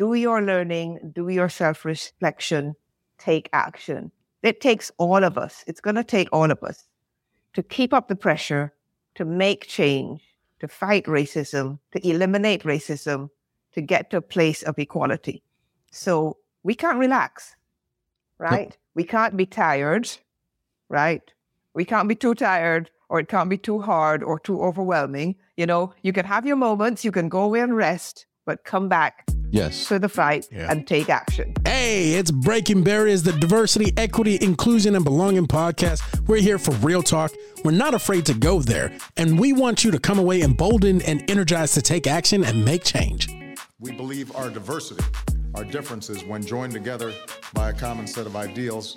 do your learning, do your self reflection, take action. It takes all of us. It's going to take all of us to keep up the pressure, to make change, to fight racism, to eliminate racism, to get to a place of equality. So we can't relax, right? Yep. We can't be tired, right? We can't be too tired or it can't be too hard or too overwhelming. You know, you can have your moments, you can go away and rest, but come back yes to the fight yeah. and take action. Hey, it's Breaking Barriers, the diversity, equity, inclusion, and belonging podcast. We're here for real talk. We're not afraid to go there, and we want you to come away emboldened and energized to take action and make change. We believe our diversity, our differences, when joined together by a common set of ideals,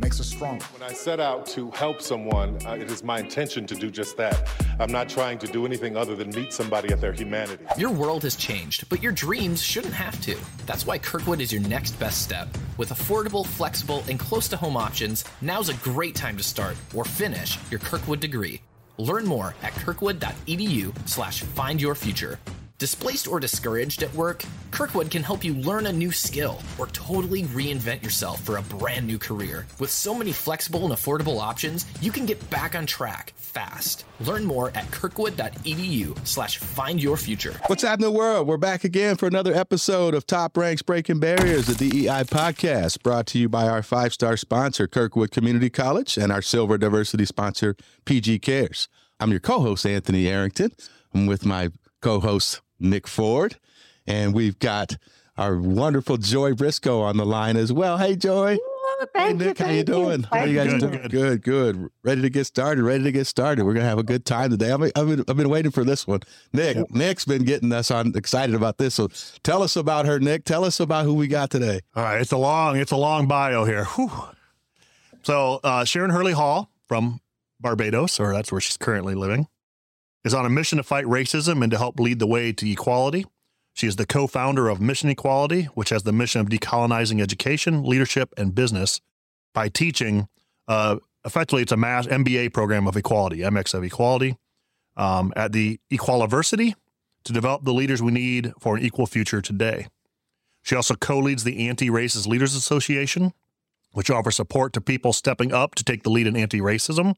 makes us stronger. When I set out to help someone, uh, it is my intention to do just that. I'm not trying to do anything other than meet somebody at their humanity. Your world has changed, but your dreams shouldn't have to. That's why Kirkwood is your next best step. With affordable, flexible, and close to home options, now's a great time to start or finish your Kirkwood degree. Learn more at kirkwood.edu/slash find your future. Displaced or discouraged at work? Kirkwood can help you learn a new skill or totally reinvent yourself for a brand new career. With so many flexible and affordable options, you can get back on track fast. Learn more at kirkwood.edu slash find your future. What's happening world? We're back again for another episode of Top Ranks Breaking Barriers, the DEI podcast, brought to you by our five-star sponsor, Kirkwood Community College, and our silver diversity sponsor, PG Cares. I'm your co-host, Anthony Arrington. I'm with my co-host, Nick Ford. And we've got our wonderful Joy Briscoe on the line as well. Hey, Joy. Thank hey, Nick, you, how you doing? How you guys good, doing? Good. good, good. Ready to get started. Ready to get started. We're gonna have a good time today. I've been, I've been, I've been waiting for this one. Nick, yep. Nick's been getting us on excited about this. So tell us about her, Nick. Tell us about who we got today. All right, it's a long, it's a long bio here. Whew. So uh, Sharon Hurley Hall from Barbados, or that's where she's currently living is on a mission to fight racism and to help lead the way to equality. She is the co founder of Mission Equality, which has the mission of decolonizing education, leadership, and business by teaching. Uh, effectively, it's a mass MBA program of equality, MX of equality, um, at the Equaliversity to develop the leaders we need for an equal future today. She also co leads the Anti Racist Leaders Association, which offers support to people stepping up to take the lead in anti racism.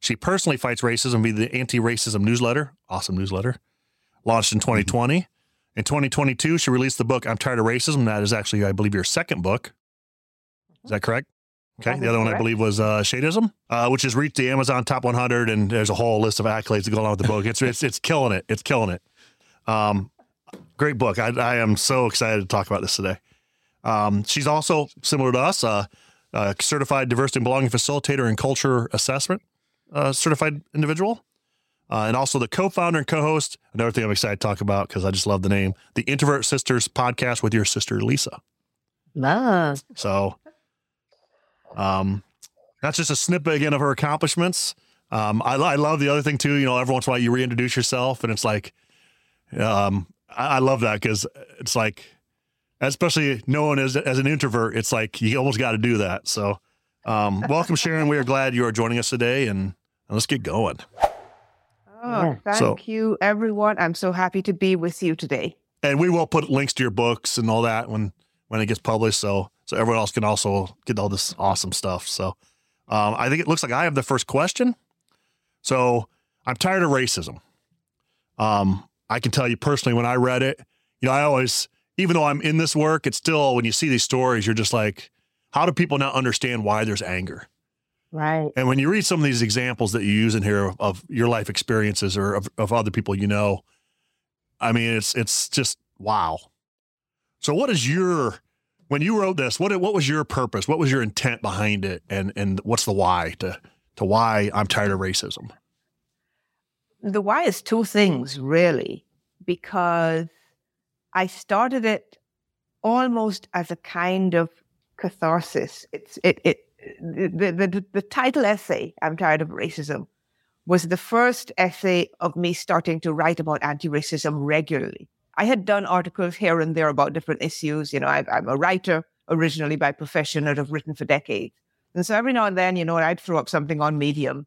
She personally fights racism via the anti racism newsletter, awesome newsletter, launched in 2020. Mm-hmm. In 2022, she released the book, I'm Tired of Racism. That is actually, I believe, your second book. Is that correct? Okay. That the other correct. one I believe was uh, Shadeism, uh, which has reached the Amazon top 100, and there's a whole list of accolades going on with the book. It's it's it's killing it. It's killing it. Um, great book. I, I am so excited to talk about this today. Um, she's also similar to us, uh, a certified diversity and belonging facilitator and culture assessment uh, certified individual. Uh, and also the co-founder and co-host. Another thing I'm excited to talk about because I just love the name, the Introvert Sisters podcast with your sister Lisa. Love. So, um, that's just a snippet again of her accomplishments. Um, I, I love the other thing too. You know, every once in a while you reintroduce yourself, and it's like, um, I, I love that because it's like, especially knowing as as an introvert, it's like you almost got to do that. So, um, welcome, Sharon. We are glad you are joining us today, and, and let's get going. Oh, thank so, you, everyone. I'm so happy to be with you today. And we will put links to your books and all that when when it gets published, so so everyone else can also get all this awesome stuff. So, um, I think it looks like I have the first question. So, I'm tired of racism. Um, I can tell you personally, when I read it, you know, I always, even though I'm in this work, it's still when you see these stories, you're just like, how do people not understand why there's anger? Right. And when you read some of these examples that you use in here of, of your life experiences or of, of other people you know, I mean, it's it's just wow. So, what is your when you wrote this? What what was your purpose? What was your intent behind it? And and what's the why to to why I'm tired of racism? The why is two things really, because I started it almost as a kind of catharsis. It's it it the, the the title essay. I'm tired of racism was the first essay of me starting to write about anti-racism regularly. I had done articles here and there about different issues. You know, I, I'm a writer originally by profession and have written for decades. And so every now and then, you know, I'd throw up something on Medium.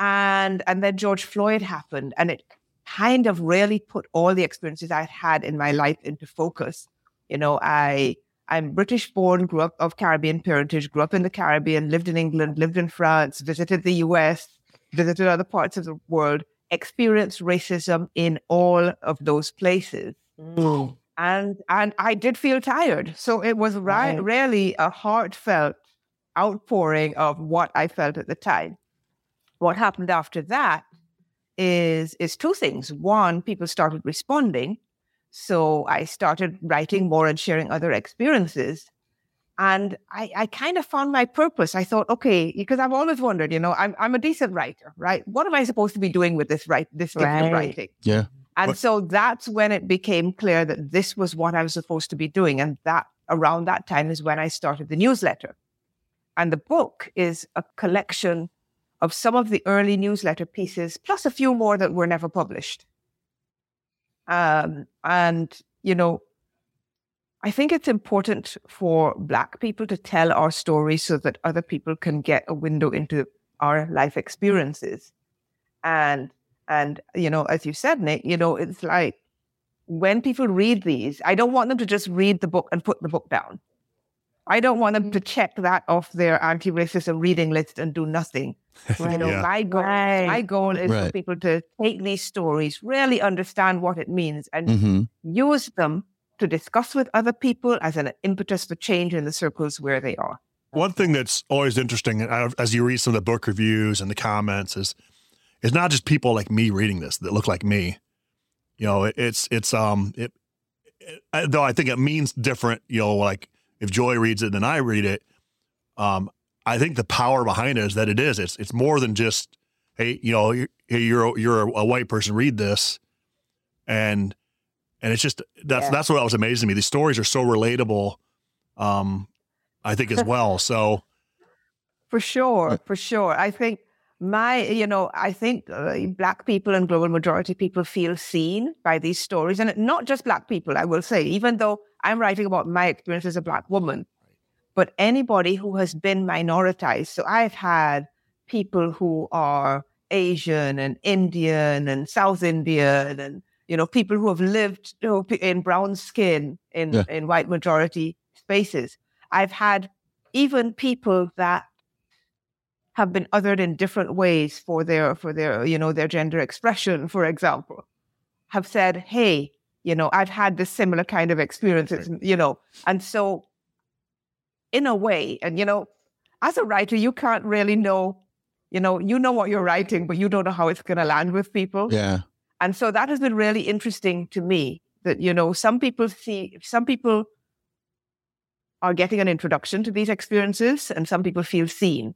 And and then George Floyd happened and it kind of really put all the experiences I'd had in my life into focus You know, I I'm British born, grew up of Caribbean parentage, grew up in the Caribbean, lived in England, lived in France, visited the US, visited other parts of the world, experienced racism in all of those places. Mm. And and I did feel tired. So it was right. really a heartfelt outpouring of what I felt at the time. What happened after that is is two things. One, people started responding. So I started writing more and sharing other experiences. And I, I kind of found my purpose. I thought, okay, because I've always wondered, you know, I'm I'm a decent writer, right? What am I supposed to be doing with this right this gift right. of writing? Yeah. And what? so that's when it became clear that this was what I was supposed to be doing. And that around that time is when I started the newsletter. And the book is a collection of some of the early newsletter pieces, plus a few more that were never published. Um, and, you know, I think it's important for Black people to tell our stories so that other people can get a window into our life experiences. And, and, you know, as you said, Nick, you know, it's like when people read these, I don't want them to just read the book and put the book down. I don't want them to check that off their anti-racism reading list and do nothing. Right. You know, yeah. my goal, right. my goal is right. for people to take these stories, really understand what it means, and mm-hmm. use them to discuss with other people as an impetus for change in the circles where they are. One thing that's always interesting as you read some of the book reviews and the comments is, is not just people like me reading this that look like me. You know, it, it's it's um it, it, though I think it means different. You know, like if Joy reads it than I read it, um, I think the power behind it is that it is. It's it's more than just hey, you know, you're you're, you're a white person read this, and and it's just that's yeah. that's what was amazing to me. These stories are so relatable. Um, I think as well. So for sure, for sure, I think my you know I think uh, black people and global majority people feel seen by these stories, and not just black people. I will say, even though I'm writing about my experience as a black woman, but anybody who has been minoritized. So I've had people who are Asian and Indian and South Indian and you know people who have lived in brown skin in yeah. in white majority spaces. I've had even people that have been othered in different ways for their for their you know their gender expression, for example, have said, "Hey, you know, I've had this similar kind of experiences, right. you know. And so, in a way, and, you know, as a writer, you can't really know, you know, you know what you're writing, but you don't know how it's going to land with people. Yeah. And so that has been really interesting to me that, you know, some people see, some people are getting an introduction to these experiences and some people feel seen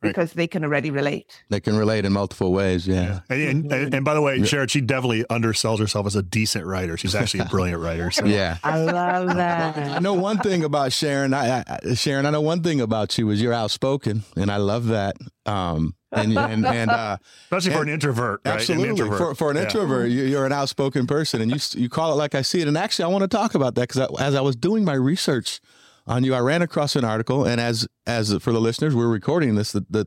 because they can already relate. They can relate in multiple ways. Yeah. yeah. And, and, and, by the way, Sharon, she definitely undersells herself as a decent writer. She's actually a brilliant writer. So. Yeah. I love that. I know one thing about Sharon. I, I, Sharon, I know one thing about you is you're outspoken, and I love that. Um, and and, and uh, especially for an introvert, right? Absolutely, introvert. for for an yeah. introvert, you're an outspoken person, and you you call it like I see it. And actually, I want to talk about that because as I was doing my research on you. I ran across an article, and as as for the listeners, we're recording this the the,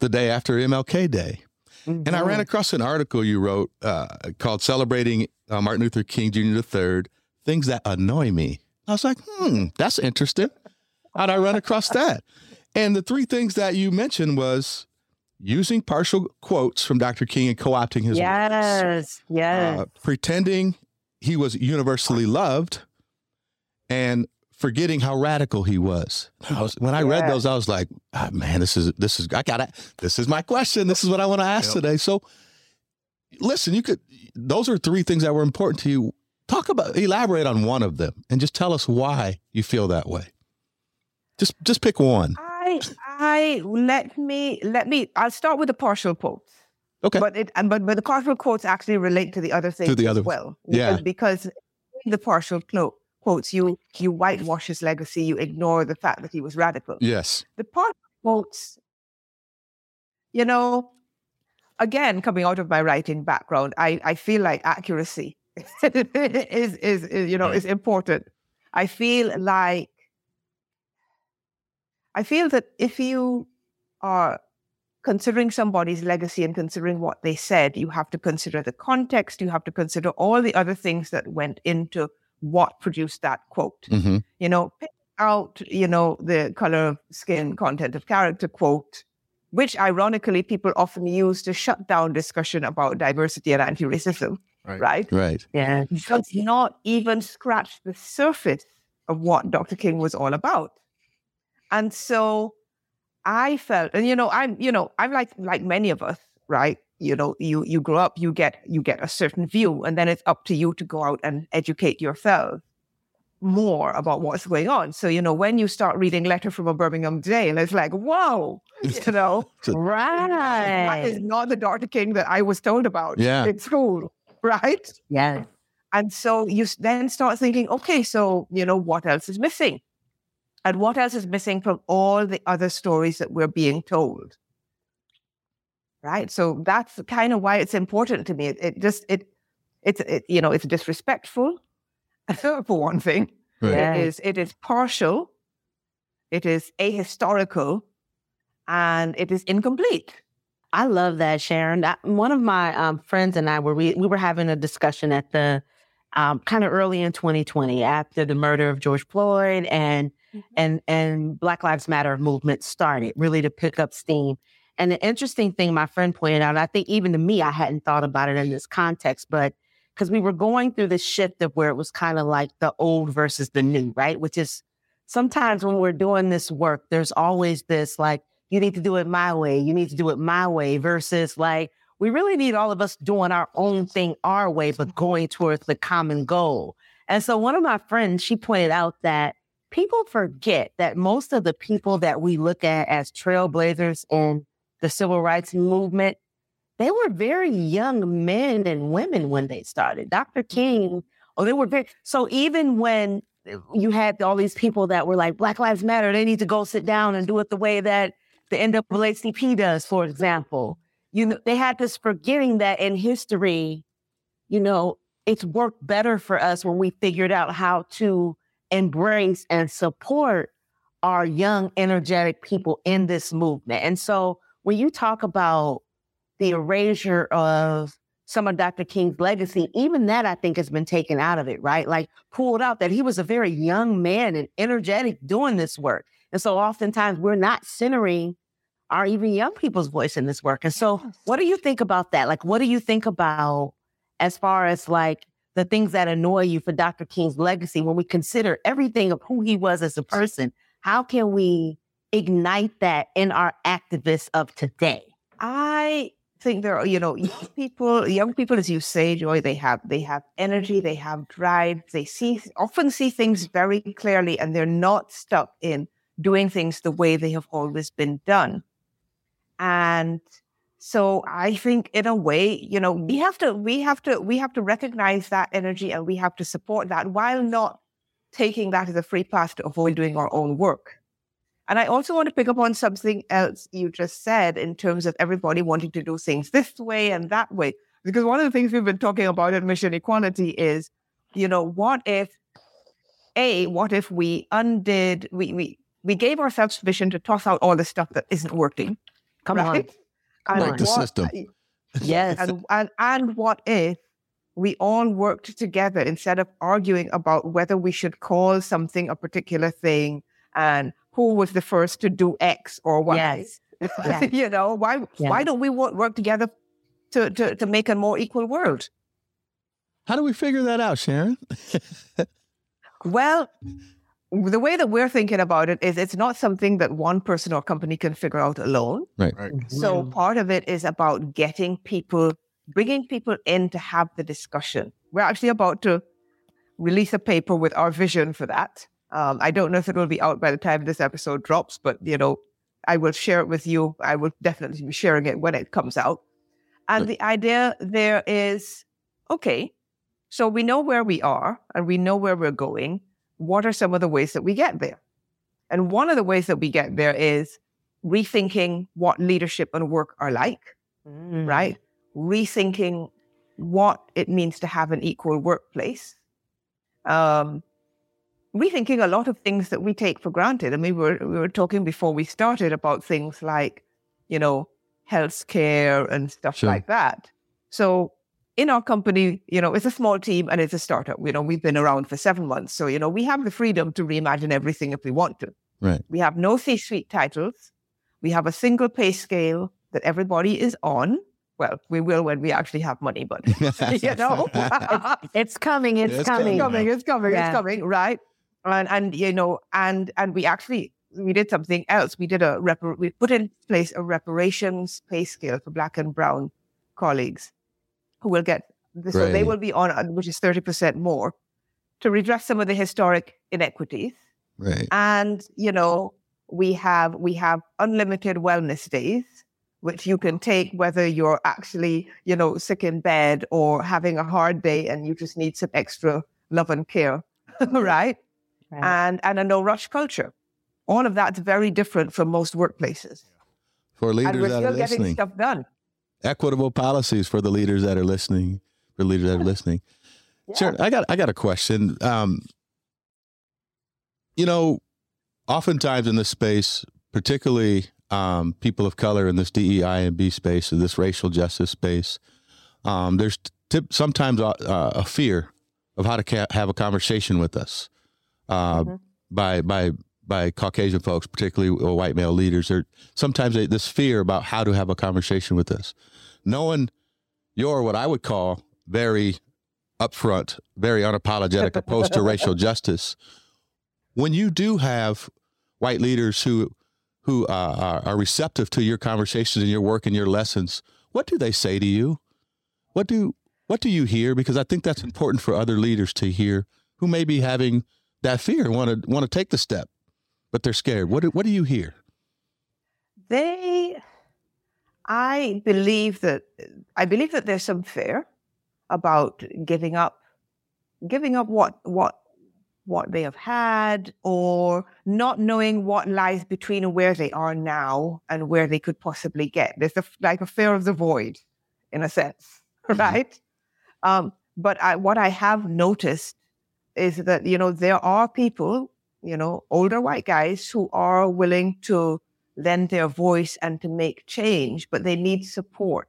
the day after MLK Day, mm-hmm. and I ran mm-hmm. across an article you wrote uh, called "Celebrating uh, Martin Luther King Jr. III: Things That Annoy Me." I was like, hmm, that's interesting. How'd I run across that? And the three things that you mentioned was using partial quotes from Dr. King and co-opting his yes, words. Yes, uh, pretending he was universally loved, and forgetting how radical he was. I was when I yeah. read those, I was like, oh, man, this is this is I got it. This is my question. This is what I want to ask yep. today. So, listen, you could. Those are three things that were important to you. Talk about, elaborate on one of them, and just tell us why you feel that way. Just just pick one. I I let me let me. I'll start with the partial quotes. Okay. But it but but the partial quotes actually relate to the other things to the other, well. Yeah. Because, because the partial quote quotes, you you whitewash his legacy, you ignore the fact that he was radical. Yes. The part quotes, you know, again, coming out of my writing background, I, I feel like accuracy is, is, is, you know, is important. I feel like I feel that if you are considering somebody's legacy and considering what they said, you have to consider the context, you have to consider all the other things that went into what produced that quote. hmm You know, pick out, you know, the color of skin, content of character quote, which ironically people often use to shut down discussion about diversity and anti-racism, Right. right? Right. Yeah. Does not even scratch the surface of what Dr. King was all about. And so I felt, and you know, I'm, you know, I'm like like many of us, right? You know, you you grow up, you get you get a certain view, and then it's up to you to go out and educate yourself more about what's going on. So, you know, when you start reading Letter from a Birmingham Jail, it's like, whoa, you know, Right. is not the Dr. King that I was told about Yeah. in school, right? Yes. And so you then start thinking, okay, so, you know, what else is missing? And what else is missing from all the other stories that we're being told? Right. So that's kind of why it's important to me. It, it just, it, it's, it, you know, it's disrespectful for one thing. Right. Yeah. It is, it is partial. It is ahistorical and it is incomplete. I love that, Sharon. I, one of my um, friends and I were we, we were having a discussion at the um, kind of early in 2020 after the murder of George Floyd and and and Black Lives Matter movement started really to pick up steam. And the interesting thing my friend pointed out, I think even to me, I hadn't thought about it in this context, but because we were going through this shift of where it was kind of like the old versus the new, right? Which is sometimes when we're doing this work, there's always this like, you need to do it my way, you need to do it my way, versus like, we really need all of us doing our own thing our way, but going towards the common goal. And so one of my friends, she pointed out that people forget that most of the people that we look at as trailblazers in the civil rights movement, they were very young men and women when they started. Dr. King, oh, they were very, so even when eh, you had all these people that were like, Black Lives Matter, they need to go sit down and do it the way that the NAACP does, for example. You know, they had this forgetting that in history, you know, it's worked better for us when we figured out how to embrace and support our young, energetic people in this movement. And so when you talk about the erasure of some of Dr. King's legacy, even that I think has been taken out of it, right? Like pulled out that he was a very young man and energetic doing this work. And so oftentimes we're not centering our even young people's voice in this work. And so what do you think about that? Like, what do you think about as far as like the things that annoy you for Dr. King's legacy when we consider everything of who he was as a person? How can we ignite that in our activists of today? I think there are, you know, young people, young people, as you say, Joy, they have they have energy, they have drive, they see often see things very clearly, and they're not stuck in doing things the way they have always been done. And so I think in a way, you know, we have to we have to we have to recognize that energy and we have to support that while not taking that as a free pass to avoid doing our own work. And I also want to pick up on something else you just said in terms of everybody wanting to do things this way and that way. Because one of the things we've been talking about at Mission Equality is, you know, what if, A, what if we undid, we, we, we gave ourselves permission to toss out all the stuff that isn't working. Come right? Come And on. Like the system. Yes. and, and and what if we all worked together instead of arguing about whether we should call something a particular thing and who was the first to do X or Y? Yes. Yes. you know, why Yeah. why don't we wo- work together to, to to make a more equal world? How do we figure that out, Sharon? Well, the way that we're thinking about it is it's not something that one person or company can figure out alone. Right. Mm-hmm. So part of it is about getting people, bringing people in to have the discussion. We're actually about to release a paper with our vision for that. Um, I don't know if it will be out by the time this episode drops, but you know, I will share it with you. I will definitely be sharing it when it comes out. And the idea there is, okay, so we know where we are and we know where we're going. What are some of the ways that we get there? And one of the ways that we get there is rethinking what leadership and work are like, Mm. right? Rethinking what it means to have an equal workplace. Um, rethinking a lot of things that we take for granted. And we were we were talking before we started about things like, you know, health care and stuff Sure. like that. So in our company, you know, it's a small team and it's a startup. You know, we've been around for seven months. So, you know, we have the freedom to reimagine everything if we want to. Right. We have no C suite titles. We have a single pay scale that everybody is on. Well, we will when we actually have money, but you know, It's coming. It's, It's coming. it's coming, it's coming, Yeah. it's coming, right? And and you know, and and we actually we did something else. We did a repar- we put in place a reparations pay scale for black and brown colleagues who will get so they will be on which is thirty percent more to redress some of the historic inequities. Right. And you know, we have we have unlimited wellness days, which you can take whether you're actually you know sick in bed or having a hard day and you just need some extra love and care, right? Right. And and a no rush culture. All of that's very different from most workplaces, For and leaders we're that are still getting listening, stuff done. equitable policies for the leaders that are listening. For leaders that are listening. Sure. I got I got a question. Um, you know, oftentimes in this space, particularly um, people of color in this DEI and B space, in this racial justice space, um, there's tip, sometimes a, a fear of how to ca- have a conversation with us uh, Mhm. by by by Caucasian folks, particularly uh, white male leaders. Or sometimes they, this fear about how to have a conversation with us, knowing you're what I would call very upfront, very unapologetic, opposed to racial justice. When you do have white leaders who who uh, are, are receptive to your conversations and your work and your lessons, what do they say to you? What do what do you hear? Because I think that's important for other leaders to hear who may be having that fear, want to want to take the step, but they're scared. What do, what do you hear? They, I believe that I believe that there's some fear about giving up, giving up what what what they have had, or not knowing what lies between where they are now and where they could possibly get. There's a, like a fear of the void, in a sense, right? Um, but I, what I have noticed is that you know there are people, you know, older white guys who are willing to lend their voice and to make change, but they need support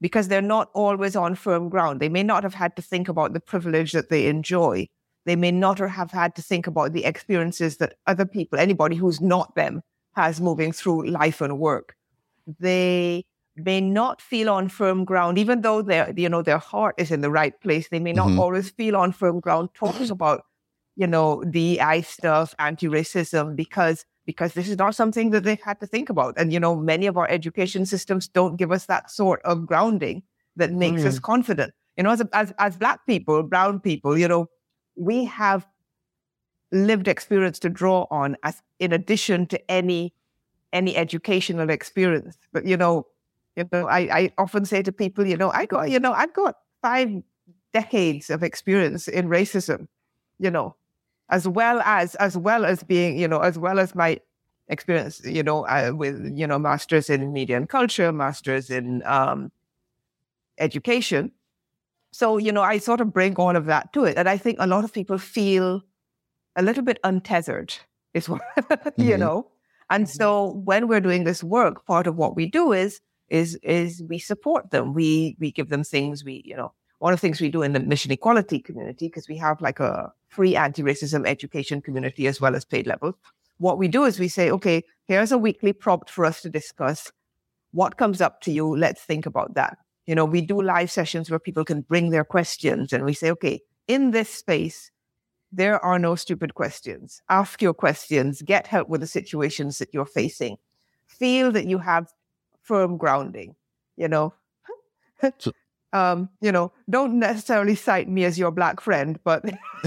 because they're not always on firm ground. They may not have had to think about the privilege that they enjoy. They may not have had to think about the experiences that other people, anybody who's not them, has moving through life and work. They may not feel on firm ground, even though their, you know, their heart is in the right place. They may not Mhm. always feel on firm ground talking about, you know, DEI stuff, anti-racism, because because this is not something that they've had to think about. And you know, many of our education systems don't give us that sort of grounding that makes us confident. You know, as as as black people, brown people, you know, we have lived experience to draw on as in addition to any any educational experience. But you know, you know, I, I often say to people, you know, I got, you know, I've got five decades of experience in racism, you know, as well as as well as being, you know, as well as my experience, you know, uh, with you know, masters in media and culture, masters in um, education. So you know, I sort of bring all of that to it, and I think a lot of people feel a little bit untethered, is what you Mhm. know. And so when we're doing this work, part of what we do is is is we support them. We we give them things. We you know one of the things we do in the mission equality community because we have like a free anti-racism education community as well as paid level. What we do is we say, okay, here's a weekly prompt for us to discuss. What comes up to you? Let's think about that. You know, we do live sessions where people can bring their questions, and we say, okay, in this space, there are no stupid questions. Ask your questions, get help with the situations that you're facing. Feel that you have firm grounding, you know. So- um, you know, don't necessarily cite me as your black friend, but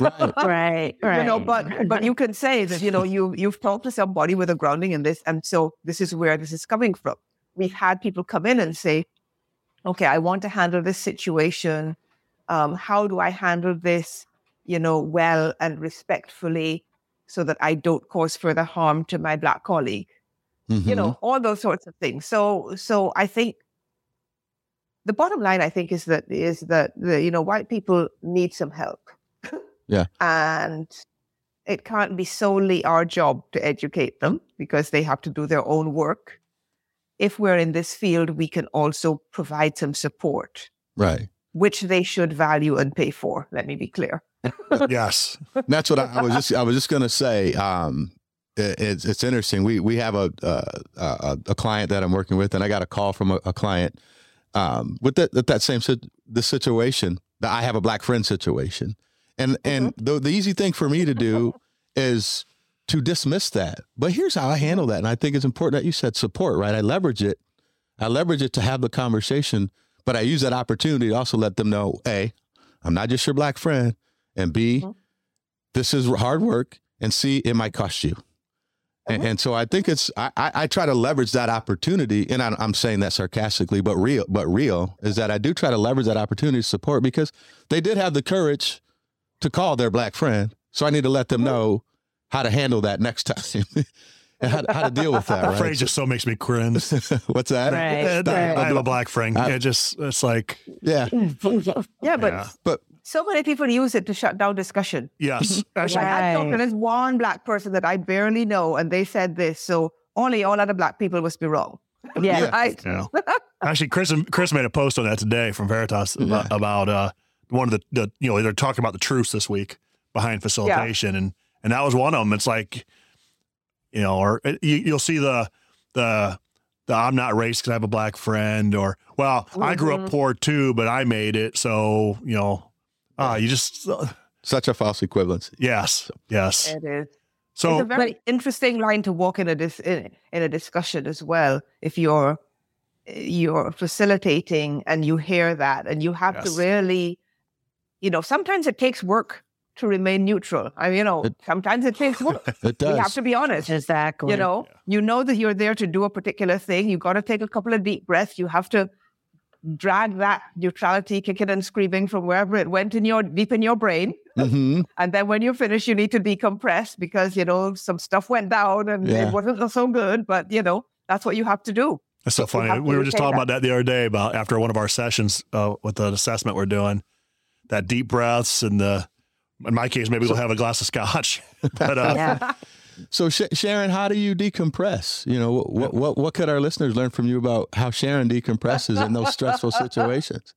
Right. right, right. you know, but but you can say that, you know, you you've talked to somebody with a grounding in this, and so this is where this is coming from. We've had people come in and say, okay, I want to handle this situation. Um, how do I handle this, you know, well and respectfully so that I don't cause further harm to my black colleague? You Mhm. know, all those sorts of things. So so I think the bottom line, I think, is that is that the, you know, white people need some help. Yeah. And it can't be solely our job to educate them because they have to do their own work. If we're in this field, we can also provide some support Right. which they should value and pay for. Let me be clear. yes. That's what I, I was just I was just gonna say. Um, it's it's interesting. We we have a, uh, a a client that I'm working with, and I got a call from a, a client um, with that with that same the situation that I have a black friend situation, and and the the easy thing for me to do is to dismiss that. But here's how I handle that, and I think it's important that you said support. Right, I leverage it. I leverage it to have the conversation, but I use that opportunity to also let them know, a, I'm not just your black friend, and b, this is hard work, and c, it might cost you. And, and so I think it's I, I I try to leverage that opportunity, and I, I'm saying that sarcastically, but real, but real is that I do try to leverage that opportunity to support because they did have the courage to call their black friend. So I need to let them know how to handle that next time and how, how to deal with that. That Right? phrase just so makes me cringe. What's that? Right. Uh, right. I have a black friend. I- it just it's like Yeah, Yeah, but Yeah. but so many people use it to shut down discussion. yes. Like, I talked to Right. this one black person that I barely know, and they said this, so only all other black people must be wrong. Yeah. Right? Yeah. Actually, Chris Chris made a post on that today from Veritas about, about uh, one of the, the you know they're talking about the truths this week behind facilitation, and and that was one of them. It's like you know, or it, you, you'll see the the the I'm not racist because I have a black friend, or well, I grew up poor too, but I made it, so you know, ah, you just uh, such a false equivalence. yes, yes. It is. So it's a very interesting line to walk in a dis- in, in a discussion as well. If you're you're facilitating and you hear that, and you have Yes. to really, you know, sometimes it takes work to remain neutral. I mean, you know, It- sometimes it takes work. It does. We have to be honest. Exactly. You know, you know that you're there to do a particular thing. You got to take a couple of deep breaths. You have to drag that neutrality, kicking and screaming from wherever it went in your deep in your brain. hmm And then when you're finished, you need to decompress because, you know, some stuff went down and Yeah. it wasn't so good. But, you know, that's what you have to do. It's so funny. We were just talking that. about that the other day about after one of our sessions uh, with the assessment we're doing, that deep breaths and the, in my case, maybe we'll have a glass of scotch. but uh, Yeah. So Sh- Sharon, how do you decompress? You know, what, what what could our listeners learn from you about how Sharon decompresses in those stressful situations?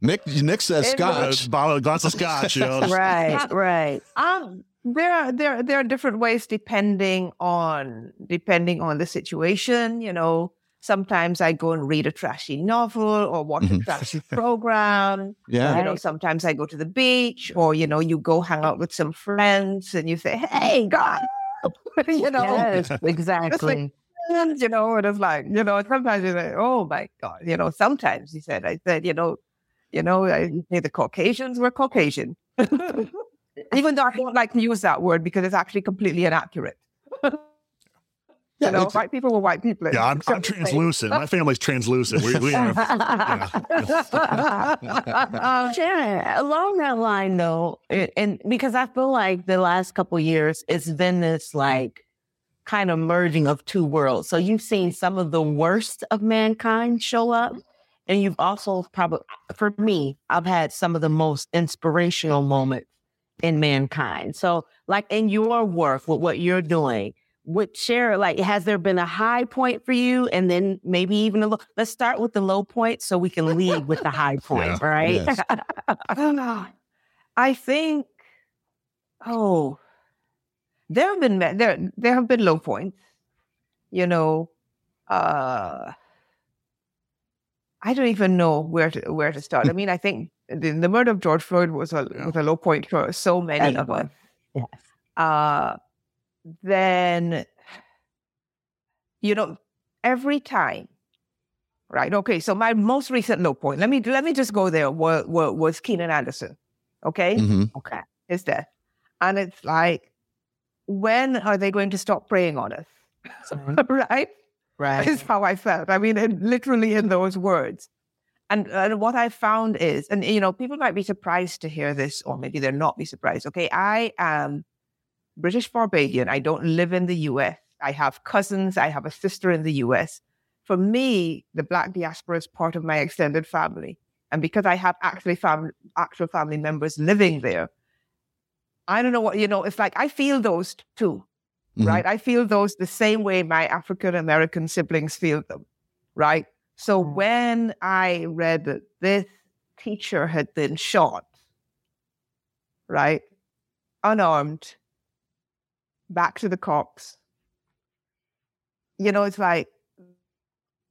Nick Nick says It a scotch. bottle, a glass of scotch, you know. Right. Right. Um, there are there there are different ways depending on depending on the situation. You know, sometimes I go and read a trashy novel or watch a Mhm. trashy program. Yeah. You know, sometimes I go to the beach or you know you go hang out with some friends and you say, "Hey, God," you know. Yes. Exactly. And, you know, it is like, you know, sometimes you say, oh my God, you know, sometimes he said, I said, you know, you know, I say the Caucasians were Caucasian. Even though I don't like to use that word because it's actually completely inaccurate. Yeah, you know, white people were white people. Yeah, I'm, I'm translucent. My family's translucent. We, we have, Um, Sharon, along that line though, it, and because I feel like the last couple years it's been this like kind of merging of two worlds. So you've seen some of the worst of mankind show up, and you've also probably, for me, I've had some of the most inspirational moments in mankind. So, like in your work with what you're doing, would share like has there been a high point for you and then maybe even a low let's start with the low point so we can lead with the high point Yeah. right Yes. I think, oh, there have been there there have been low points. You know, uh, I don't even know where to where to start. I mean, I think the, the murder of George Floyd was a Yeah. was a low point for so many of us. Yes. Uh, then, you know, every time, right? Okay, so my most recent low point. Let me let me just go there. Was was, Keenan Anderson? Okay, Mhm. okay his death, and it's like, when are they going to stop preying on us? right? right is how I felt. I mean, it, literally in those words. And, and what I found is, and you know, people might be surprised to hear this, or maybe they're not be surprised. Okay, I am British Barbadian. I don't live in the US. I have cousins. I have a sister in the US. For me, the Black diaspora is part of my extended family. And because I have actually fam- actual family members living there, I don't know what, you know, it's like I feel those too Mhm. right? I feel those the same way my African American siblings feel them, right? So Mm. when I read that this teacher had been shot, right? Unarmed, back to the cops. You know, it's like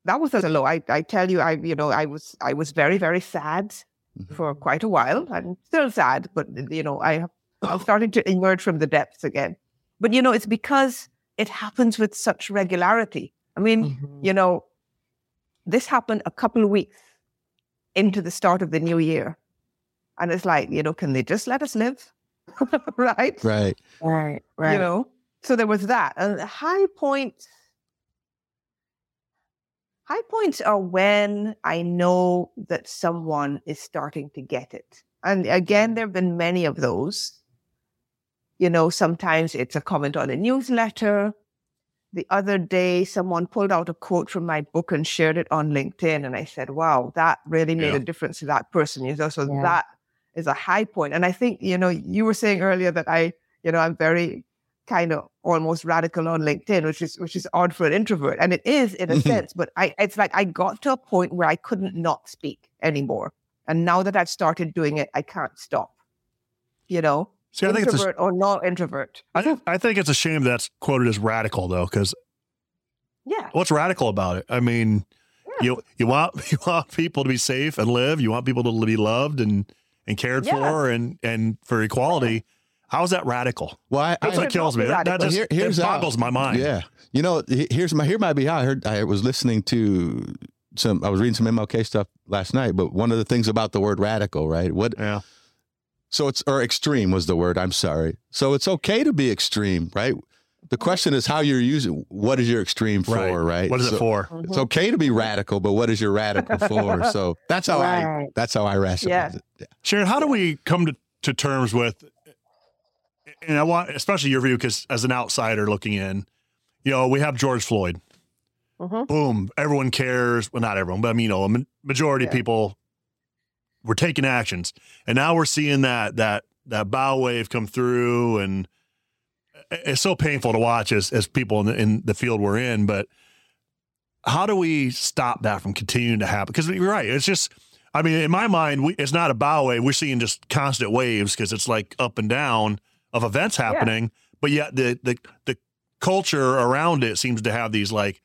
that was a low. I, I tell you, I you know, I was I was very, very sad Mhm. for quite a while. I'm still sad, but you know, I I'm starting to emerge from the depths again. But you know, it's because it happens with such regularity. I mean, Mhm. you know, this happened a couple of weeks into the start of the new year. And it's like, you know, can they just let us live? Right? Right. Right, right. You know? So there was that. And high points high points are when I know that someone is starting to get it. And again, there have been many of those. You know, sometimes it's a comment on a newsletter. The other day, someone pulled out a quote from my book and shared it on LinkedIn. And I said, wow, that really made Yeah. a difference to that person. You know, so Yeah. that is a high point. And I think, you know, you were saying earlier that I, you know, I'm very kind of almost radical on LinkedIn, which is which is odd for an introvert. And it is in a sense, but I it's like I got to a point where I couldn't not speak anymore. And now that I've started doing it, I can't stop. You know? See, I think it's a, introvert or not introvert. I, think- I think it's a shame that's quoted as radical though, because Yeah. what's radical about it? I mean, you you want you want people to be safe and live. You want people to be loved and and cared Yeah. for and and for equality. How is that radical? Well, I, That's I, what kills me. That, that just here- here's it how- boggles my mind. Yeah. You know, here's my here might be how I heard I was listening to some I was reading some MLK stuff last night, but one of the things about the word radical, right? What Yeah. so it's or extreme was the word, I'm sorry. So it's okay to be extreme, right? The question is how you're using what is your extreme for, Right. right? What is So it for? It's okay to be radical, but what is your radical for? So that's how I that's how I rationalize Yeah. it. Yeah. Sharon, how do we come to, to terms with, and I want, especially your view, because as an outsider looking in, you know, we have George Floyd. Mhm. Boom. Everyone cares. Well, not everyone, but I mean, you know, a ma- majority of Yeah. people were taking actions. And now we're seeing that, that, that bow wave come through and i- it's so painful to watch as, as people in the, in the field we're in, but how do we stop that from continuing to happen? Because you're right. It's just, I mean, in my mind, we, it's not a bow wave. We're seeing just constant waves because it's like up and down of events happening. But yet the the the culture around it seems to have these like,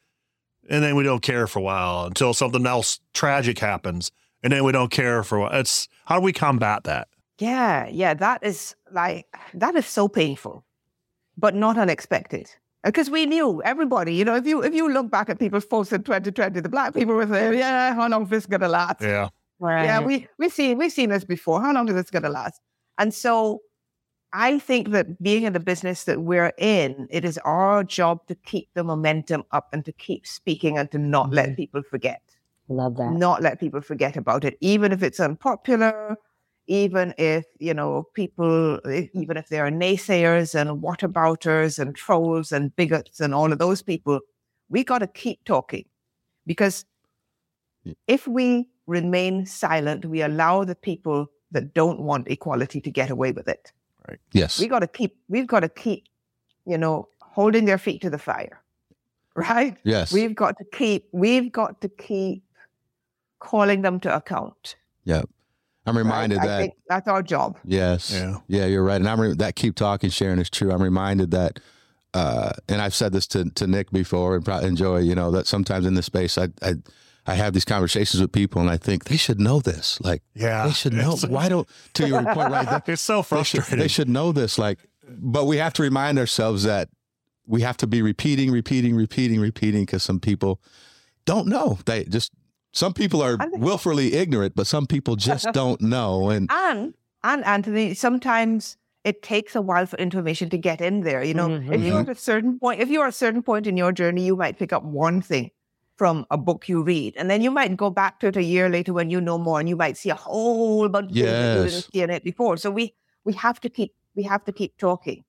and then we don't care for a while until something else tragic happens, and then we don't care for a while. It's how do we combat that? Yeah, yeah, that is like that is so painful, but not unexpected. Uh, because we knew everybody, you know, if you if you look back at people's posts in 2020, the black people were saying, oh, "Yeah, how long is this gonna last?" Yeah, Right. Yeah, we we seen we've seen this before. How long is this gonna last? And so, I think that being in the business that we're in, it is our job to keep the momentum up and to keep speaking and to not let mm-hmm. people forget Love that. not let people forget about it, even if it's unpopular, even if, you know, people, even if there are naysayers and whatabouters and trolls and bigots and all of those people, we got to keep talking because mm. if we remain silent, we allow the people that don't want equality to get away with it. Right. Yes. We got to keep, we've got to keep, you know, holding their feet to the fire, right? yes. We've got to keep, we've got to keep calling them to account. I'm right? reminded I that think that's our job. Yes. Yeah. Yeah, you're right. And I'm re- that keep talking, Sharon is true. I'm reminded that, uh, and I've said this to, to Nick before and probably enjoy, you know, that sometimes in this space, I, I, I have these conversations with people and I think they should know this. Like yeah. they should know. Why don't, to your point right there, it's so they should, frustrating. they should know this. Like, but we have to remind ourselves that we have to be repeating, repeating, repeating, repeating because some people don't know. They just, some people are I think- willfully ignorant, but some people just don't know. And And and Anthony, sometimes it takes a while for information to get in there. You know, mm-hmm, if you're mm-hmm. at a certain point, if you're at a certain point in your journey, you might pick up one thing from a book you read, and then you might go back to it a year later when you know more, and you might see a whole bunch of things you didn't see in it before. So we we have to keep we have to keep talking.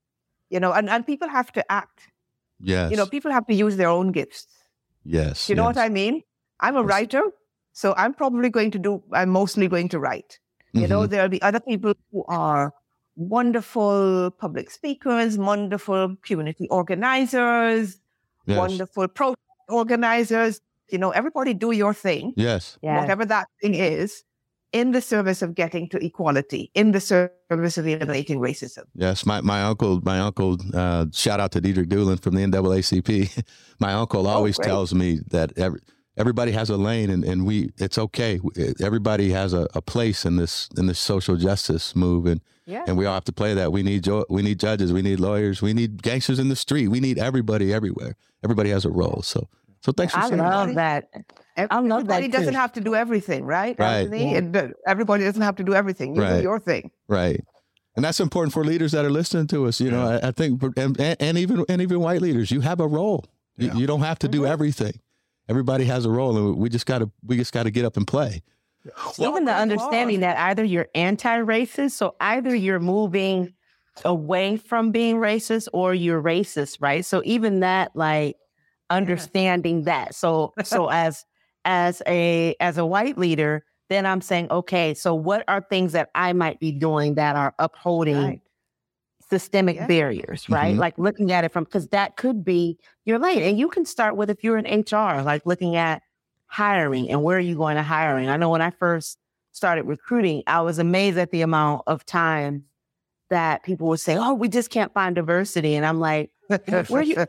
You know, and, and people have to act. yes, You know, people have to use their own gifts. yes. You know what. I mean? I'm a writer, so I'm probably going to do, I'm mostly going to write. You know, Mhm. there'll be other people who are wonderful public speakers, wonderful community organizers, Yes. wonderful protest organizers. You know, everybody do your thing, Yes. Yeah. whatever that thing is. in the service of getting to equality, in the service of eliminating racism. Yes, my, my uncle, my uncle, uh, shout out to Diedrich Doolin from the NAACP. my uncle always Oh, tells me that every, everybody has a lane and, and we, it's okay. Everybody has a, a place in this, in this social justice move. And, Yeah. and we all have to play that. We need, jo- we need judges, we need lawyers, we need gangsters in the street. We need everybody everywhere. Everybody has a role. So, so thanks for I sharing. love that. I love that Everybody doesn't have to do everything, right? Right. Anthony? And, uh, everybody doesn't have to do everything. You Right. do your thing. Right. And that's important for leaders that are listening to us. You know, I, I think, and, and and even and even white leaders, you have a role. You, Yeah. you don't have to do everything. Everybody has a role, and we just got to we just got to get up and play. Even the understanding that either you're anti-racist, so either you're moving away from being racist or you're racist, right? So even that, like understanding that. So so as as a as a white leader, then I'm saying, okay, so what are things that I might be doing that are upholding Right. Systemic Yeah. barriers, right? Mhm. Like looking at it from because that could be your lane. And you can start with if you're in HR, like looking at hiring and where are you going to hiring. I know when I first started recruiting, I was amazed at the amount of time that people would say, Oh, we just can't find diversity. And I'm like, where you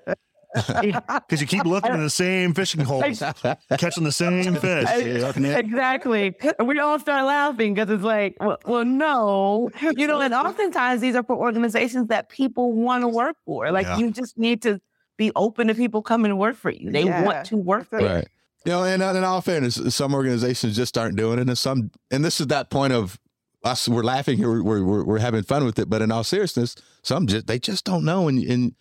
Because you keep looking in the same fishing holes, catching the same fish. Exactly. We all start laughing because it's like, well, well, no, you know, and oftentimes these are for organizations that people want to work for. Like Yeah. you just need to be open to people coming to work for you. They Yeah. want to work for you. Right. You know, and uh, in all fairness, some organizations just aren't doing it, and some, and this is that point of us. We're laughing here, we're we're, we're having fun with it, but in all seriousness, some just they just don't know, and and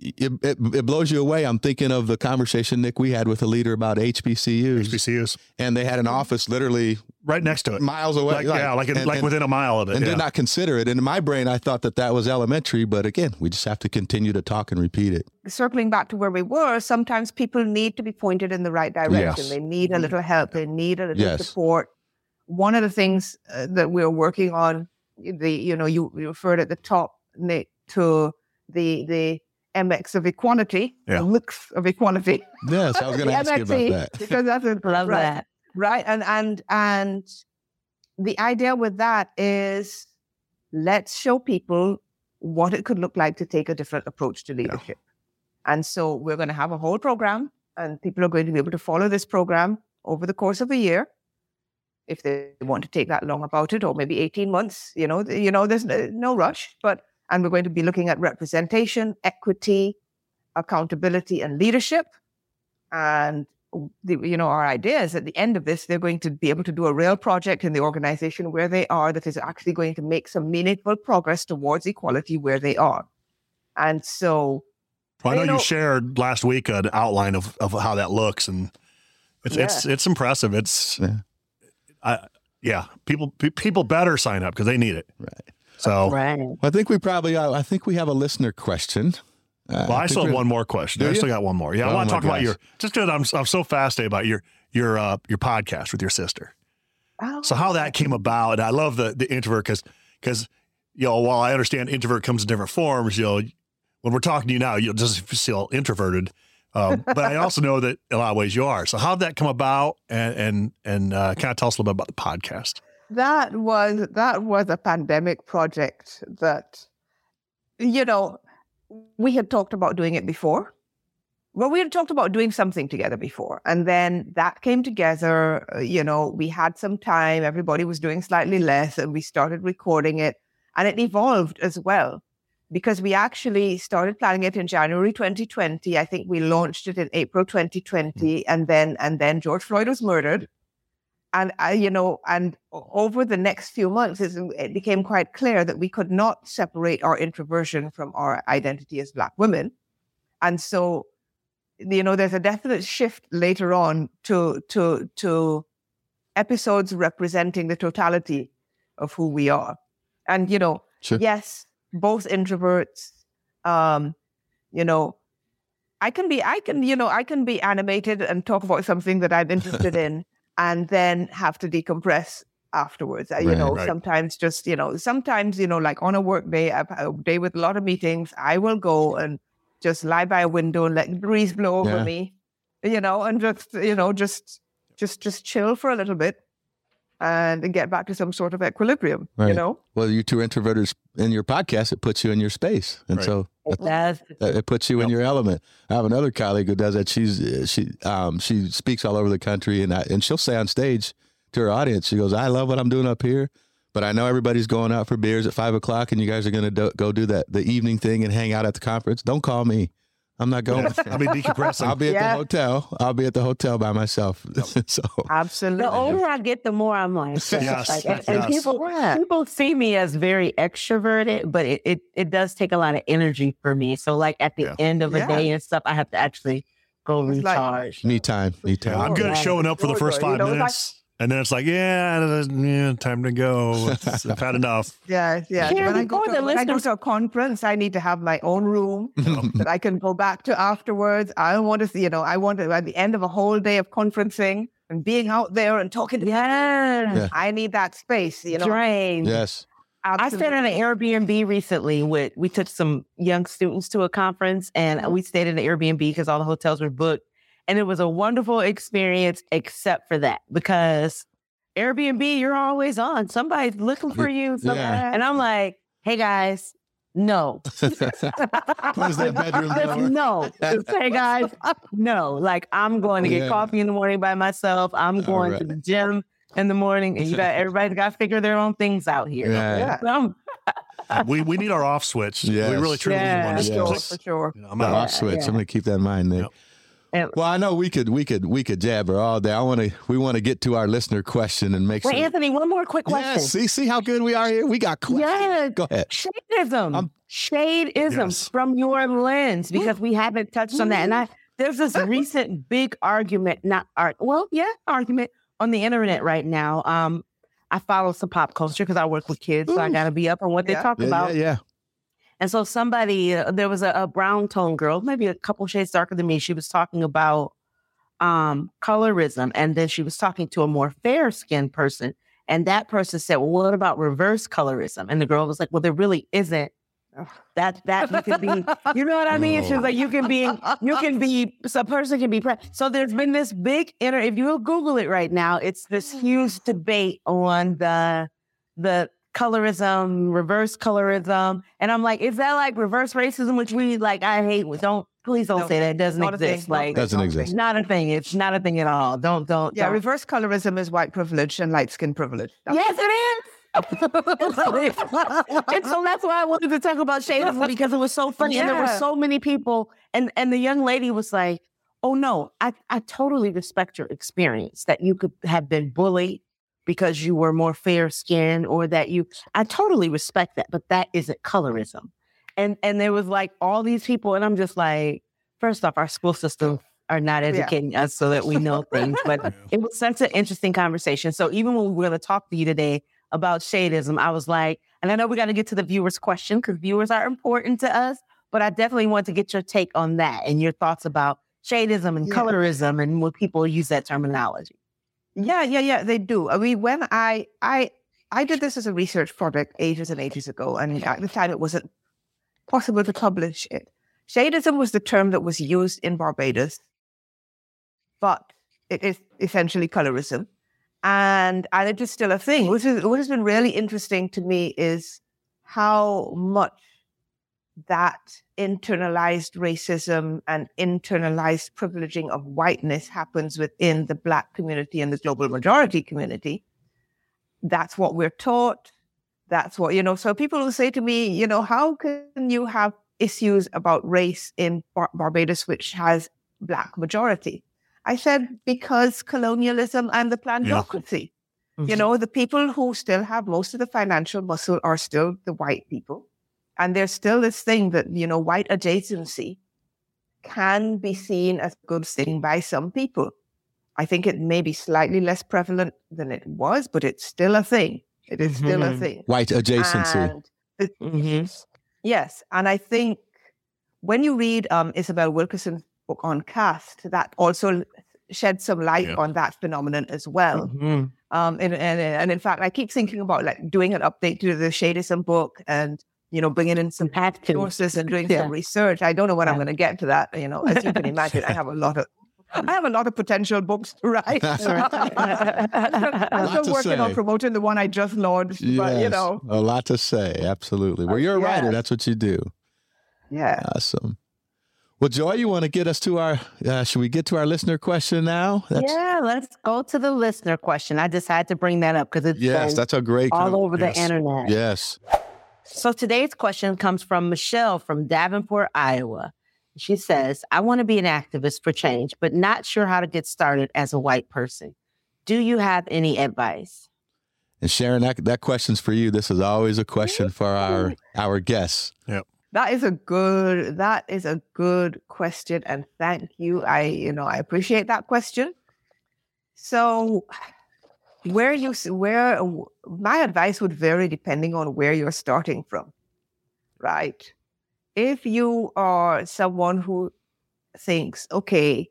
it, it, it blows you away. I'm thinking of the conversation Nick we had with a leader about HBCUs, HBCUs and they had an office literally right next to it. miles away, Like, yeah, like, and- like and- within a mile of it. and yeah. did not consider it. And in my brain, I thought that that was elementary, but again, we just have to continue to talk and repeat it. circling back to where we were, sometimes people need to be pointed in the right direction. Yes. They need a little help. They need a little Yes. support. One of the things uh, that we're working on, the you know, you, you referred at the top, Nick, to the the MX of equality, Yeah. the looks of equality. Yes, I was going to The ask you about that. because that's a, Love right, that. right and and and the idea with that is let's show people what it could look like to take a different approach to leadership and so we're going to have a whole program and people are going to be able to follow this program over the course of a year if they want to take that long about it or maybe 18 months you know you know there's no, no rush but and we're going to be looking at representation equity accountability and leadership and the, you know, our idea is at the end of this, they're going to be able to do a real project in the organization where they are that is actually going to make some meaningful progress towards equality where they are. And so, Well, I know you you, shared last week an outline of, of how that looks, and it's it's it's impressive. It's, Yeah. I, yeah, people pe- people better sign up because they need it. Right. So, Right. I think we probably, uh, I think we have a listener question. Uh, well, I, think still have one more question. Do I still got one more. Yeah, Oh I want to my talk about gosh. your just because I'm I'm so fascinated about your your uh your podcast with your sister. So how that came about, and I love the the introvert because because you know while I understand introvert comes in different forms, you know when we're talking to you now, you'll just feel introverted. Um, but I also know that in a lot of ways you are. So how did that come about, and and and uh, kind of tell us a little bit about the podcast. That was that was a pandemic project that you know we had talked about doing it before. Well we had talked about doing something together before and then that came together uh, you know we had some time everybody was doing slightly less and we started recording it and it evolved as well because we actually started planning it in January 2020 i think we launched it in April 2020 and then and then George Floyd was murdered and I, you know, and over the next few months, it became quite clear that we could not separate our introversion from our identity as Black women, and so, you know, there's a definite shift later on to to to episodes representing the totality of who we are, and you know, Sure. yes, both introverts, um, you know. I can be, I can, you know, I can be animated and talk about something that I'm interested in, and then have to decompress afterwards. Uh, You know, Right. sometimes just, you know, sometimes, you know, like on a work day, a, a day with a lot of meetings, I will go and just lie by a window and let the breeze blow over Yeah. me, you know, and just, you know, just, just, just chill for a little bit. And get back to some sort of equilibrium. You know, Well, you two introverters in your podcast, it puts you in your space, and Right. so That's that- it puts you in your element. I have another colleague who does that. She's uh, she um she speaks all over the country, and I, and she'll say on stage to her audience, she goes, "I love what I'm doing up here." But I know everybody's going out for beers at five o'clock, and you guys are going to do, go do that the evening thing and hang out at the conference. Don't call me. I'm not going. I'll be decompressing. I'll be at Yeah. the hotel. I'll be at the hotel by myself. so absolutely. the older I get, the more I'm like, Yes, like, and, and people Yeah. people see me as very extroverted, but it, it it does take a lot of energy for me. So like at the Yeah. end of the Yeah. day and stuff, I have to actually go It's like- recharge. me time, me time. I'm good at showing up for the oh, first five know, like- minutes. And then it's like, yeah, yeah, time to go. It's- I've had enough. Yeah, yeah. Karen, when I go to the when I go to a conference, I need to have my own room that I can go back to afterwards. I don't want to see, you know, I want to at the end of a whole day of conferencing and being out there and talking to Yeah. Yeah. I need that space, you know. Drained. yes. I stayed in an Airbnb recently with we took some young students to a conference and we stayed in an Airbnb because all the hotels were booked. And it was a wonderful experience except for that because Airbnb, you're always on. Somebody's looking for you. Some- Yeah. And I'm like, hey guys, no. Close that bedroom door. no. Just, hey guys, no. Like I'm going to get Yeah. coffee in the morning by myself. I'm going to the gym in the morning. And you got everybody's got to figure their own things out here. Yeah. Um, We we need our off switch. We really truly Yeah. want for to Yes. sure, for sure. You know, I'm The out. off switch. yeah. I'm going to keep that in mind, Nick. Yep. Well, I know we could, we could, we could jabber all day. I want to, we want to get to our listener question and make sure. Wait, sure. Anthony, one more quick question. Yes, see, see how good we are here. We got questions. Yeah. Go ahead. Shadeism. Um, Shadeism Yes. from your lens, because we haven't touched on that. And I there's this recent big argument, not art, well, yeah, argument on the internet right now. Um, I follow some pop culture because I work with kids, so I gotta be up on what they Yeah. talk Yeah, about. yeah, yeah. And so somebody, uh, there was a, a brown tone girl, maybe a couple shades darker than me. She was talking about um, colorism, and then she was talking to a more fair skinned person, and that person said, "Well, what about reverse colorism?" And the girl was like, "Well, there really isn't." That that you can be, you know what I mean? She's like, you can be, you can be, so a person can be. Pre- so there's been this big inter. If you Google it right now, it's this huge debate on the the colorism, reverse colorism. And I'm like, is that like reverse racism, which we like, I hate. Don't, please don't No, say that. It doesn't not thing, exist. Like, thing, Doesn't exist. it's not a thing. It's not a thing at all. Don't, don't. Yeah, don't. reverse colorism is white privilege and light skin privilege. That's- Yes, it is. and so that's why I wanted to talk about shadeism because it was so funny. And there were so many people. And and the young lady was like, Oh no, I, I totally respect your experience that you could have been bullied because you were more fair skinned or that you I totally respect that, but that isn't colorism. And and there was like all these people, and I'm just like, first off, our school systems are not educating us so that we know things. But it was such an interesting conversation. So even when we were going to talk to you today about shadeism, I was like, and I know we got to get to the viewers' question because viewers are important to us, but I definitely want to get your take on that and your thoughts about shadeism and Yeah. colorism and when people use that terminology. Yeah, yeah, yeah, they do. I mean, when I I I did this as a research project ages and ages ago, and at the time it wasn't possible to publish it. Shadeism was the term that was used in Barbados, but it is essentially colorism, and and it is still a thing. Which is what has been really interesting to me is how much that internalized racism and internalized privileging of whiteness happens within the Black community and the global majority community. That's what we're taught. That's what, you know, so people will say to me, you know, how can you have issues about race in Bar- Barbados, which has Black majority? I said, because colonialism and the plantocracy. You know, the people who still have most of the financial muscle are still the white people. And there's still this thing that, you know, white adjacency can be seen as a good thing by some people. I think it may be slightly less prevalent than it was, but it's still a thing. It is still a Mhm. thing. White adjacency. And Mhm. Yes, and I think when you read um, Isabel Wilkerson's book on caste, that also shed some light Yeah. on that phenomenon as well. Mhm. Um, and, and and in fact, I keep thinking about like doing an update to the Shadeism book and you know bringing in some Have to. sources and doing Yeah. some research. I don't know when I'm going to get to that. You know, as you can imagine, I have a lot of I have a lot of potential books to write. I'm Lot still to working on promoting the one I just launched. But you know, a lot to say. Absolutely. Well, you're a writer. That's what you do. yeah. Awesome. Well, Joy, you want to get us to our? Uh, should we get to our listener question now? That's, yeah, let's go to the listener question. I just had to bring that up because it's Yes, been that's a great. all com- over yes. the internet. Yes. So today's question comes from Michelle from Davenport, Iowa. She says, I want to be an activist for change, but not sure how to get started as a white person. Do you have any advice? And Sharon, that that question's for you. This is always a question for our our guests. Yep. That is a good that is a good question and thank you. I you know, I appreciate that question. So where you where my advice would vary depending on where you're starting from. Right? If you are someone who thinks, okay,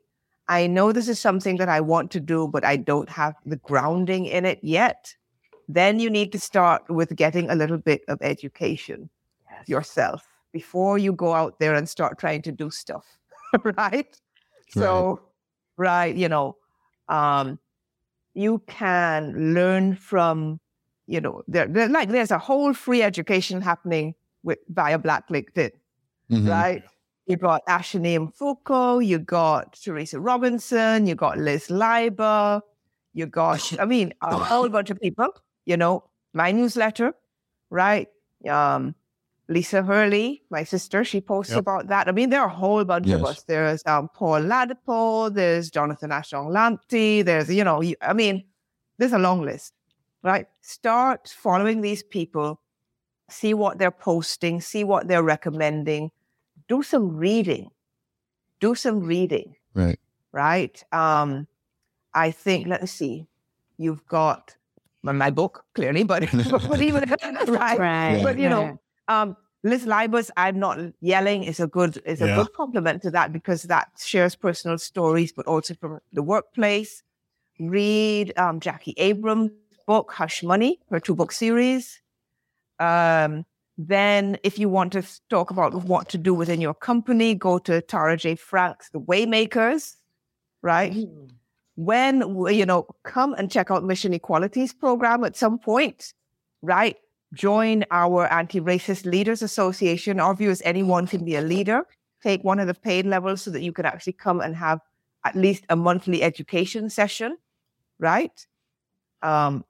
I know this is something that I want to do but I don't have the grounding in it yet, then you need to start with getting a little bit of education yourself before you go out there and start trying to do stuff right so right you know um you can learn from you know there, there like there's a whole free education happening with via black linkedin Mhm. right you got Ashani Foucault, you got Teresa Robinson, you got Liz Leiba, you got, I mean, a whole bunch of people, you know, my newsletter, right? Um, Lisa Hurley, my sister, she posts Yep. about that. I mean, there are a whole bunch of us. There's um, Paul Ladipo, there's Jonathan Ashong Lamptey, there's, you know, you, I mean, there's a long list, right? Start following these people, see what they're posting, see what they're recommending, do some reading, do some reading, Right. right? Um, I think, let me see, you've got my, my book, clearly, but, but even, right? Right. But, you know, um, Liz Leiba's, I'm not yelling, is a good is a Yeah. good compliment to that because that shares personal stories, but also from the workplace. Read um, Jackie Abrams' book, Hush Money, her two book series. Um, then, if you want to talk about what to do within your company, go to Tara J. Frank's The Waymakers, right? When, you know, come and check out Mission Equalities program at some point, right? Join our Anti Racist Leaders Association. Our view is anyone can be a leader. Take one of the paid levels so that you can actually come and have at least a monthly education session, right? Um,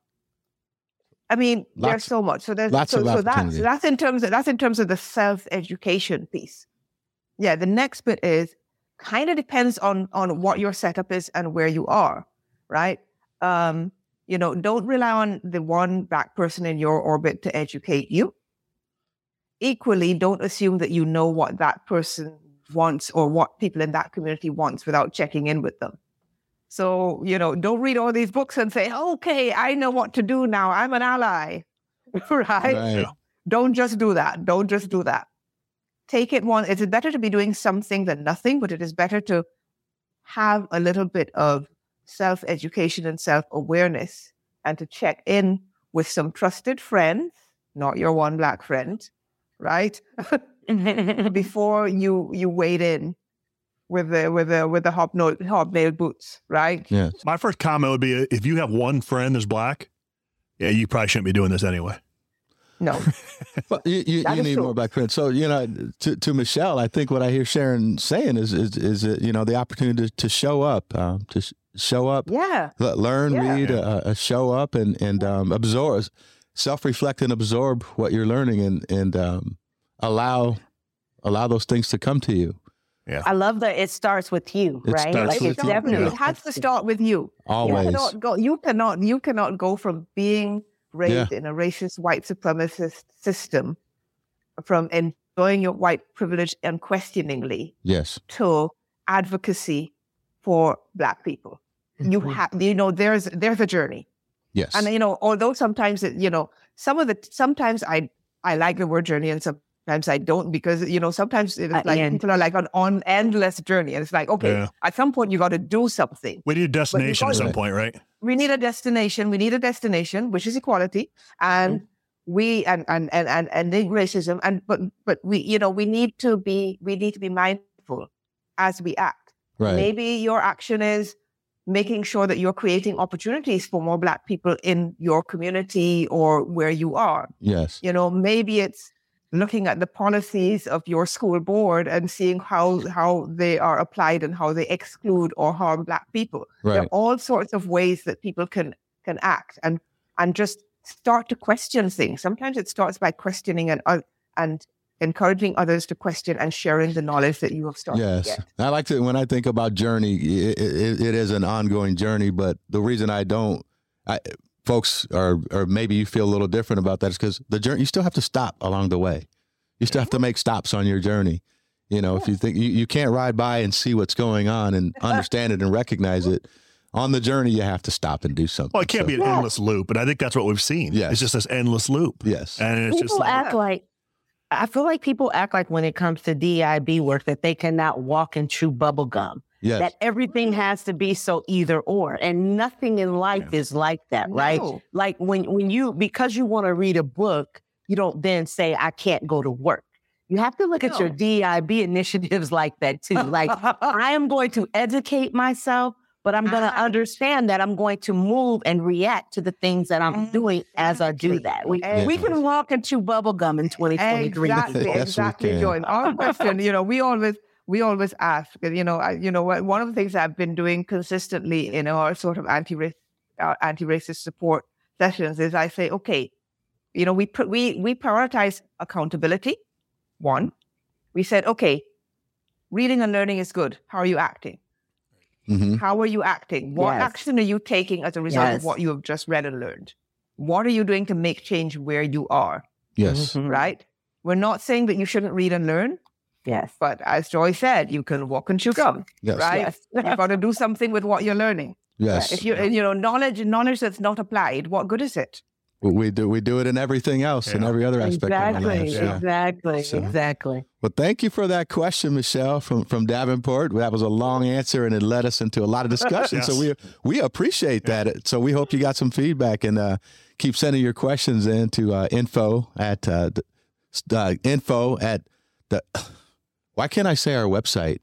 I mean, there's so much. So there's lots so, of so that's opportunity. that's in terms of that's in terms of the self education piece. Yeah, the next bit is kind of depends on on what your setup is and where you are, right? Um, you know, don't rely on the one black person in your orbit to educate you. Equally, don't assume that you know what that person wants or what people in that community wants without checking in with them. So, you know, don't read all these books and say, okay, I know what to do now. I'm an ally. right? Right. Don't just do that. Don't just do that. Take it one. It's better to be doing something than nothing, but it is better to have a little bit of self education and self awareness and to check in with some trusted friends, not your one black friend, right? Before you you wade in with the with the with the hobnail hobnail boots, right? Yes. My first comment would be if you have one friend that's black, yeah, you probably shouldn't be doing this anyway. No. Well, you, you, you need true. more black friends. So you know, to, to Michelle, I think what I hear Sharon saying is is is uh, you know the opportunity to, to show up, um, to sh- show up, Yeah. learn, Yeah. read, uh, show up, and and um, absorb, self reflect, and absorb what you're learning, and and um, allow allow those things to come to you. Yeah. I love that it starts with you, It right? starts Like with it's you, definitely yeah. It has to start with you. Always. You cannot go. You cannot. You cannot go from being raised in a racist white supremacist system, from enjoying your white privilege unquestioningly, Yes. to advocacy for Black people. You have. You know, there's there's a journey, Yes. and you know, although sometimes it, you know, some of the sometimes I I like the word journey, and sometimes I don't because you know sometimes it's At like end. people are like on on endless journey, and it's like okay, Yeah. at some point you got to do something We need a destination at some point, right? we need a destination. We need a destination, which is equality, and we and and and and ending racism. And but but we you know we need to be we need to be mindful as we act. Right. Maybe your action is making sure that you're creating opportunities for more Black people in your community or where you are. Yes. You know, maybe it's looking at the policies of your school board and seeing how how they are applied and how they exclude or harm Black people. Right. There are all sorts of ways that people can can act and and just start to question things. Sometimes it starts by questioning and uh, and encouraging others to question and sharing the knowledge that you have started Yes. to get. I like to, when I think about journey, it, it, it is an ongoing journey, but the reason I don't, I, folks are, or maybe you feel a little different about that is because the journey, you still have to stop along the way. You still have to make stops on your journey. You know, if you think you, you can't ride by and see what's going on and understand it and recognize it on the journey, you have to stop and do something. Well, it can't So, be an endless loop, and I think that's what we've seen. Yes. It's just this endless loop. Yes. And it's people just like, act like I feel like people act like when it comes to DIB work that they cannot walk and chew bubble gum. Yes. That everything has to be so either or, and nothing in life is like that, right? Like when when you because you want to read a book, you don't then say I can't go to work. You have to look at your No. DIB initiatives like that too. Like I am going to educate myself, but I'm going to Ah. understand that I'm going to move and react to the things that I'm doing as I do that. We, we can walk and chew bubble gum in 2023. Exactly, Yes, exactly, can. Joy. Our question, you know, we always we always ask, you know, I, you know, one of the things I've been doing consistently in our sort of anti uh, anti-racist support sessions is I say, okay, you know, we pr- we we prioritize accountability. One, we said, okay, reading and learning is good. How are you acting? Hmm How are you acting? What Yes. action are you taking as a result Yes. of what you have just read and learned? What are you doing to make change where you are? Yes. Mhm. Right? We're not saying that you shouldn't read and learn. Yes. But as Joy said, you can walk and chew gum, Yes. right? Yes. You've got to do something with what you're learning. Yes. If you, and, you know, knowledge knowledge that's not applied, what good is it? We do we do it in everything else in Yeah. every other aspect of our Exactly. lives. Yeah. Exactly. So- Exactly. Well, thank you for that question, Michelle from from Davenport. That was a long answer, and it led us into a lot of discussion. So we we appreciate that. So we hope you got some feedback, and uh, keep sending your questions in to uh, info at uh, uh, info at the. Why can't I say our website?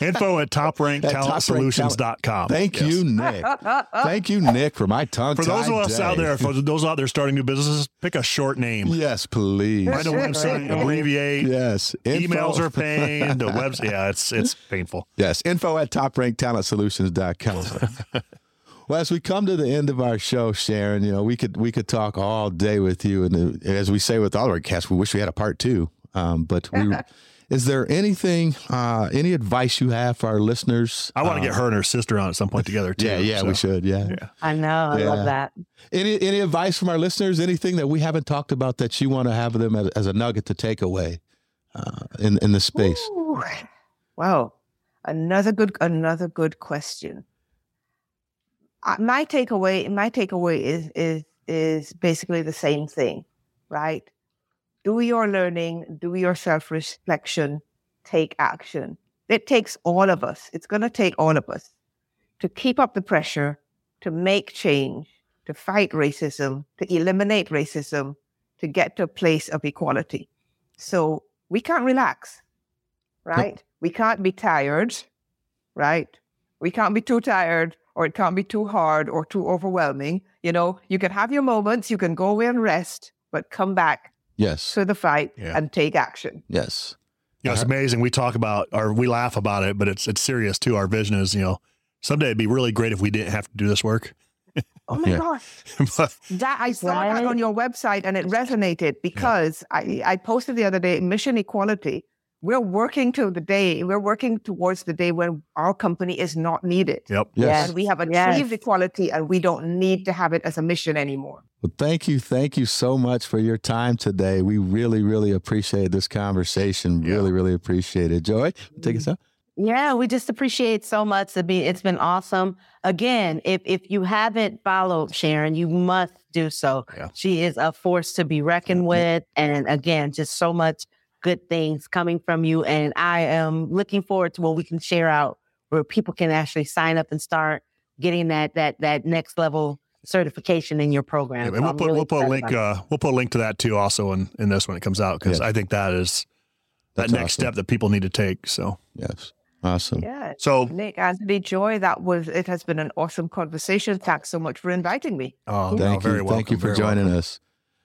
Info at At Top Rank topranktalentsolutions.com. Thank Yes. you, Nick. Thank you, Nick, for my tongue. For those of us out there, for those out there starting new businesses, pick a short name. yes, please. Find a website, abbreviate. Yes, Emails are pain. The webs, yeah, it's it's painful. Yes, info at topranktalentsolutions.com. well, as we come to the end of our show, Sharon, you know, we could we could talk all day with you. And uh, as we say with all our guests, we wish we had a part two. Um, but we, is there anything, uh, any advice you have for our listeners? I want to get her and her sister on at some point together too. Yeah, yeah, so. we should. Yeah. Yeah. I know. I Yeah. love that. Any any advice from our listeners? Anything that we haven't talked about that you want to have them as, as a nugget to take away uh, in in the space? Ooh. Wow, another good another good question. Uh, my takeaway my takeaway is is is basically the same thing, right? Do your learning, do your self reflection, take action. It takes all of us. It's going to take all of us to keep up the pressure, to make change, to fight racism, to eliminate racism, to get to a place of equality. So we can't relax, right? We can't be tired, right? We can't be too tired or it can't be too hard or too overwhelming. You know, you can have your moments, you can go away and rest, but come back Yes. to the fight Yeah. and take action. Yes. You know, it's Uh-huh. amazing. We talk about, or we laugh about it, but it's it's serious too. Our vision is, you know, someday it'd be really great if we didn't have to do this work. Oh my Yeah. gosh. but That I saw that on your website and it resonated because I, I posted the other day mission equality. We're working to the day, we're working towards the day when our company is not needed. yep. Yes. And we have achieved Yes. equality and we don't need to have it as a mission anymore. Well, thank you. Thank you so much for your time today. We really, really appreciate this conversation. Yeah. Really, really appreciate it. Joy, take us mm-hmm. out. Yeah, we just appreciate so much. To be, it's been awesome. Again, if if you haven't followed Sharon, you must do so. Yeah. She is a force to be reckoned with, and again, just so much good things coming from you. And I am looking forward to what we can share out, where people can actually sign up and start getting that that that next level certification in your program. Yeah, So and we'll I'm put really we'll put a link uh, we'll put a link to that too also in, in this when it comes out because Yeah. I think that is that next awesome. step that people need to take. So Yes. Awesome. Yeah. So, Nick, Anthony, Joy, that was, it has been an awesome conversation. Thanks so much for inviting me. oh, Thank no, you. very welcome. Thank you for very joining welcome. us.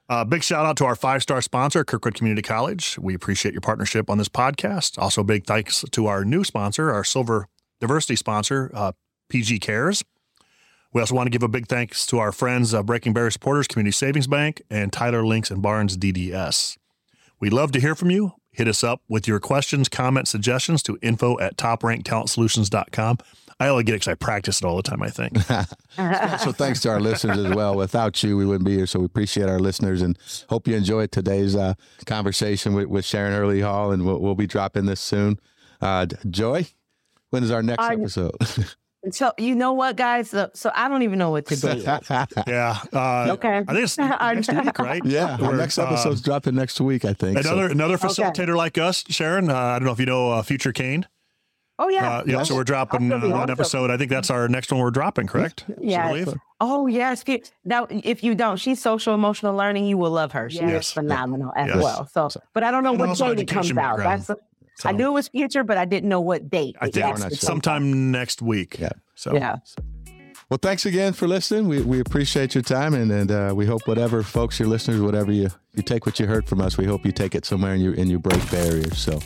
Uh, big shout out to our five star sponsor, Kirkwood Community College. We appreciate your partnership on this podcast. Also, big thanks to our new sponsor, our silver diversity sponsor, uh, PG Cares. We also want to give a big thanks to our friends, uh, Breaking Barrier Supporters, Community Savings Bank, and Tyler Links and Barnes DDS. We'd love to hear from you. Hit us up with your questions, comments, suggestions to info at topranktalentsolutions.com. I only get it because I practice it all the time, I think. So thanks to our listeners as well. Without you, we wouldn't be here. So we appreciate our listeners and hope you enjoyed today's uh, conversation with, with Sharon Hurley-Hall. And we'll, we'll be dropping this soon. Uh, Joy, when is our next Our- episode? So you know what, guys? So, so I don't even know what to do. Yeah. Uh, Okay. I think it's next week, right? yeah, our We're, next um, episode's dropping next week, I think. So- Another another facilitator like us, Sharon. Uh, I don't know if you know uh, Future Kane. Oh, yeah. Uh, yeah, so we're dropping uh, Absolutely. one episode. I think that's our next one we're dropping, correct? Yeah. I. Oh yes. Now, if you don't, she's social emotional learning. You will love her. She Yes. is phenomenal as Yes. well. So, but I don't know And what also date it comes out. background. That's So I knew it was future, but I didn't know what date. I think we're actually not comes sure. out. sometime next week. Yeah. So Yeah. Well, thanks again for listening. We, we appreciate your time, and, and uh, we hope whatever folks, your listeners, whatever you, you take what you heard from us, we hope you take it somewhere and you and you break barriers. So,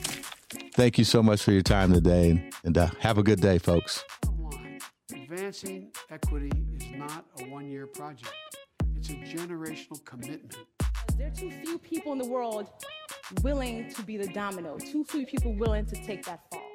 thank you so much for your time today, and, and uh, have a good day, folks. Advancing equity is not a one year project, it's a generational commitment. There are too few people in the world willing to be the domino, too few people willing to take that fall.